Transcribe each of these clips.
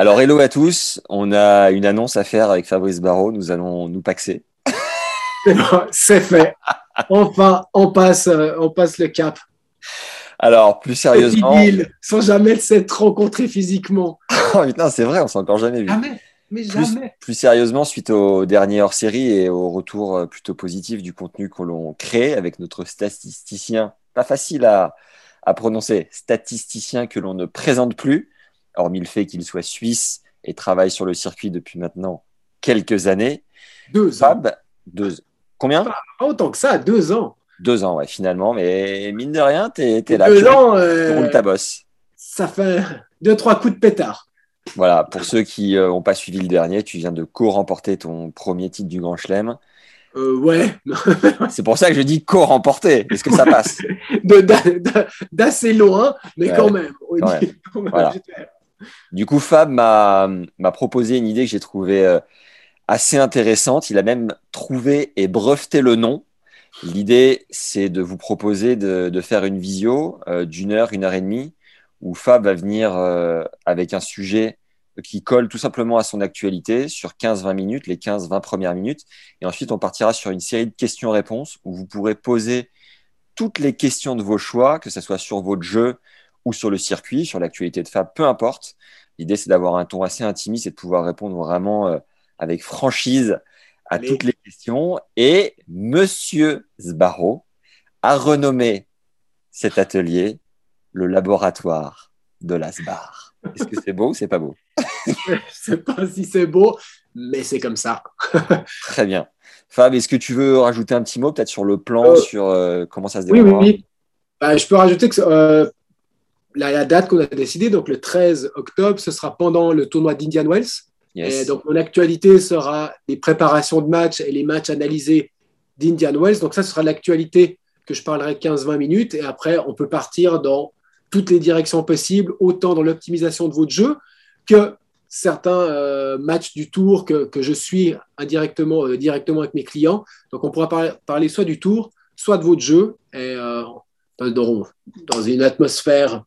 Alors, hello à tous. On a une annonce à faire avec Fabrice Barrault. Nous allons nous paxer. C'est fait. Enfin, on passe, euh, on passe le cap. Alors, plus sérieusement. Sans jamais s'être rencontré physiquement. oh putain, c'est vrai, on s'est encore jamais vu. Jamais, mais Plus, jamais. plus sérieusement, suite au dernier hors-série et au retour euh, plutôt positif du contenu que l'on crée avec notre statisticien, pas facile à, à prononcer, statisticien que l'on ne présente plus, hormis le fait qu'il soit suisse et travaille sur le circuit depuis maintenant quelques années. Deux ans. Deux, combien Pas autant que ça, deux ans. Deux ans, ouais, finalement, mais mine de rien, t'es es là. deux tu, ans, tu euh, roules ta bosse. ça fait deux, trois coups de pétard. Voilà, pour ceux qui n'ont pas suivi le dernier, tu viens de co-remporter ton premier titre du Grand Chelem. Euh, ouais, C'est pour ça que je dis co-remporter. Est-ce que ça passe? D'assez loin, mais Ouais, quand même. on quand dit- quand même, Voilà. Du coup, Fab m'a proposé une idée que j'ai trouvée euh, assez intéressante. Il a même trouvé et breveté le nom. L'idée, c'est de vous proposer de, de faire une visio euh, d'une heure, une heure et demie, où Fab va venir euh, avec un sujet qui colle tout simplement à son actualité sur 15-20 minutes, les 15-20 premières minutes. Et ensuite, on partira sur une série de questions-réponses où vous pourrez poser toutes les questions de vos choix, que ce soit sur votre jeu ou sur le circuit, sur l'actualité de Fab, peu importe. L'idée, c'est d'avoir un ton assez intimiste et de pouvoir répondre vraiment euh, avec franchise à Allez. toutes les questions. Et Monsieur Sbarro a renommé cet atelier le laboratoire de l'Asbar. Est-ce que c'est beau ou c'est pas beau? Je sais pas si c'est beau, mais c'est comme ça. Très bien. Fab, est-ce que tu veux rajouter un petit mot peut-être sur le plan, Euh, sur euh, comment ça se Oui, oui, déroule oui. Bah, je peux rajouter que euh, la, la date qu'on a décidée, donc le 13 octobre, ce sera pendant le tournoi d'Indian Wells. Et donc, mon actualité sera les préparations de matchs et les matchs analysés d'Indian Wells. Donc, ça, ce sera l'actualité que je parlerai 15-20 minutes. Et après, on peut partir dans toutes les directions possibles, autant dans l'optimisation de votre jeu que certains euh, matchs du tour que, que je suis indirectement euh, directement avec mes clients. Donc, on pourra par- parler soit du tour, soit de votre jeu, et euh, dans, dans une atmosphère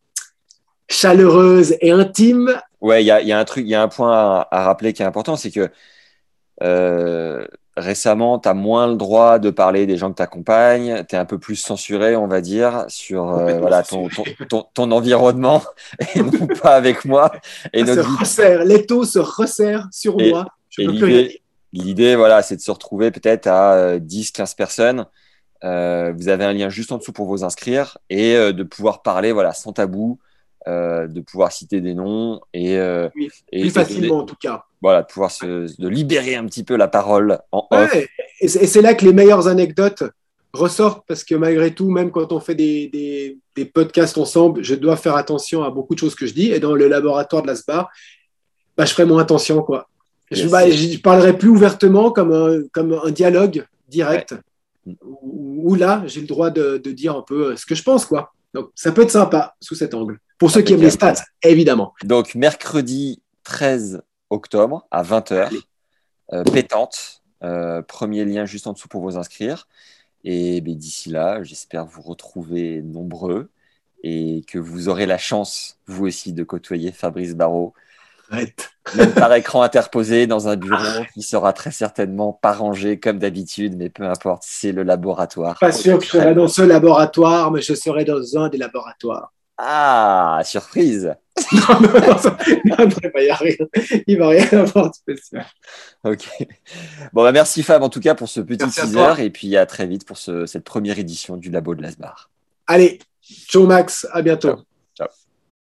chaleureuse et intime. Ouais, il y a, il y a un truc, il y a un point à, à rappeler qui est important, c'est que euh, récemment, tu as moins le droit de parler des gens que tu accompagnes, tu es un peu plus censuré, on va dire, sur euh, voilà, ton, ton, ton, ton environnement et non pas avec moi. Et, notre se vie- resserre, l'étau se resserre sur Et- moi. L'idée, l'idée, voilà, c'est de se retrouver peut-être à euh, 10, 15 personnes. Euh, vous avez un lien juste en dessous pour vous inscrire et euh, de pouvoir parler voilà, sans tabou, euh, de pouvoir citer des noms et, euh, Oui, et- Plus de- facilement, en tout cas. voilà, de pouvoir se, de libérer un petit peu la parole en off. Ouais, et c'est et c'est là que les meilleures anecdotes ressortent parce que malgré tout, même quand on fait des, des- des podcasts ensemble, je dois faire attention à beaucoup de choses que je dis. Et dans le laboratoire de l'ASBAR, bah, je ferai moins attention. Quoi. Je, bah, je parlerai plus ouvertement comme un, comme un dialogue direct où, où là, j'ai le droit de, de dire un peu ce que je pense. Quoi. Donc, ça peut être sympa sous cet angle. Pour ceux qui aiment les stats, évidemment. Donc, mercredi 13 octobre à 20h, euh, pétante. Euh, premier lien juste en dessous pour vous inscrire. Et ben, d'ici là, j'espère vous retrouver nombreux et que vous aurez la chance, vous aussi, de côtoyer Fabrice Barrault, Arrête. même par écran interposé dans un bureau qui sera très certainement pas rangé comme d'habitude, mais peu importe, c'est le laboratoire. Pas sûr que je serai dans ce laboratoire, mais je serai dans un des laboratoires. Ah, surprise non, non, non, ça- non, non, il va y rien. Il va rien avoir de spécial. Ok. Bon, bah merci Fab en tout cas pour ce petit Merci teaser et puis à très vite pour ce- cette première édition du Labo de Lasbar. Allez, ciao Max, à bientôt. Ciao.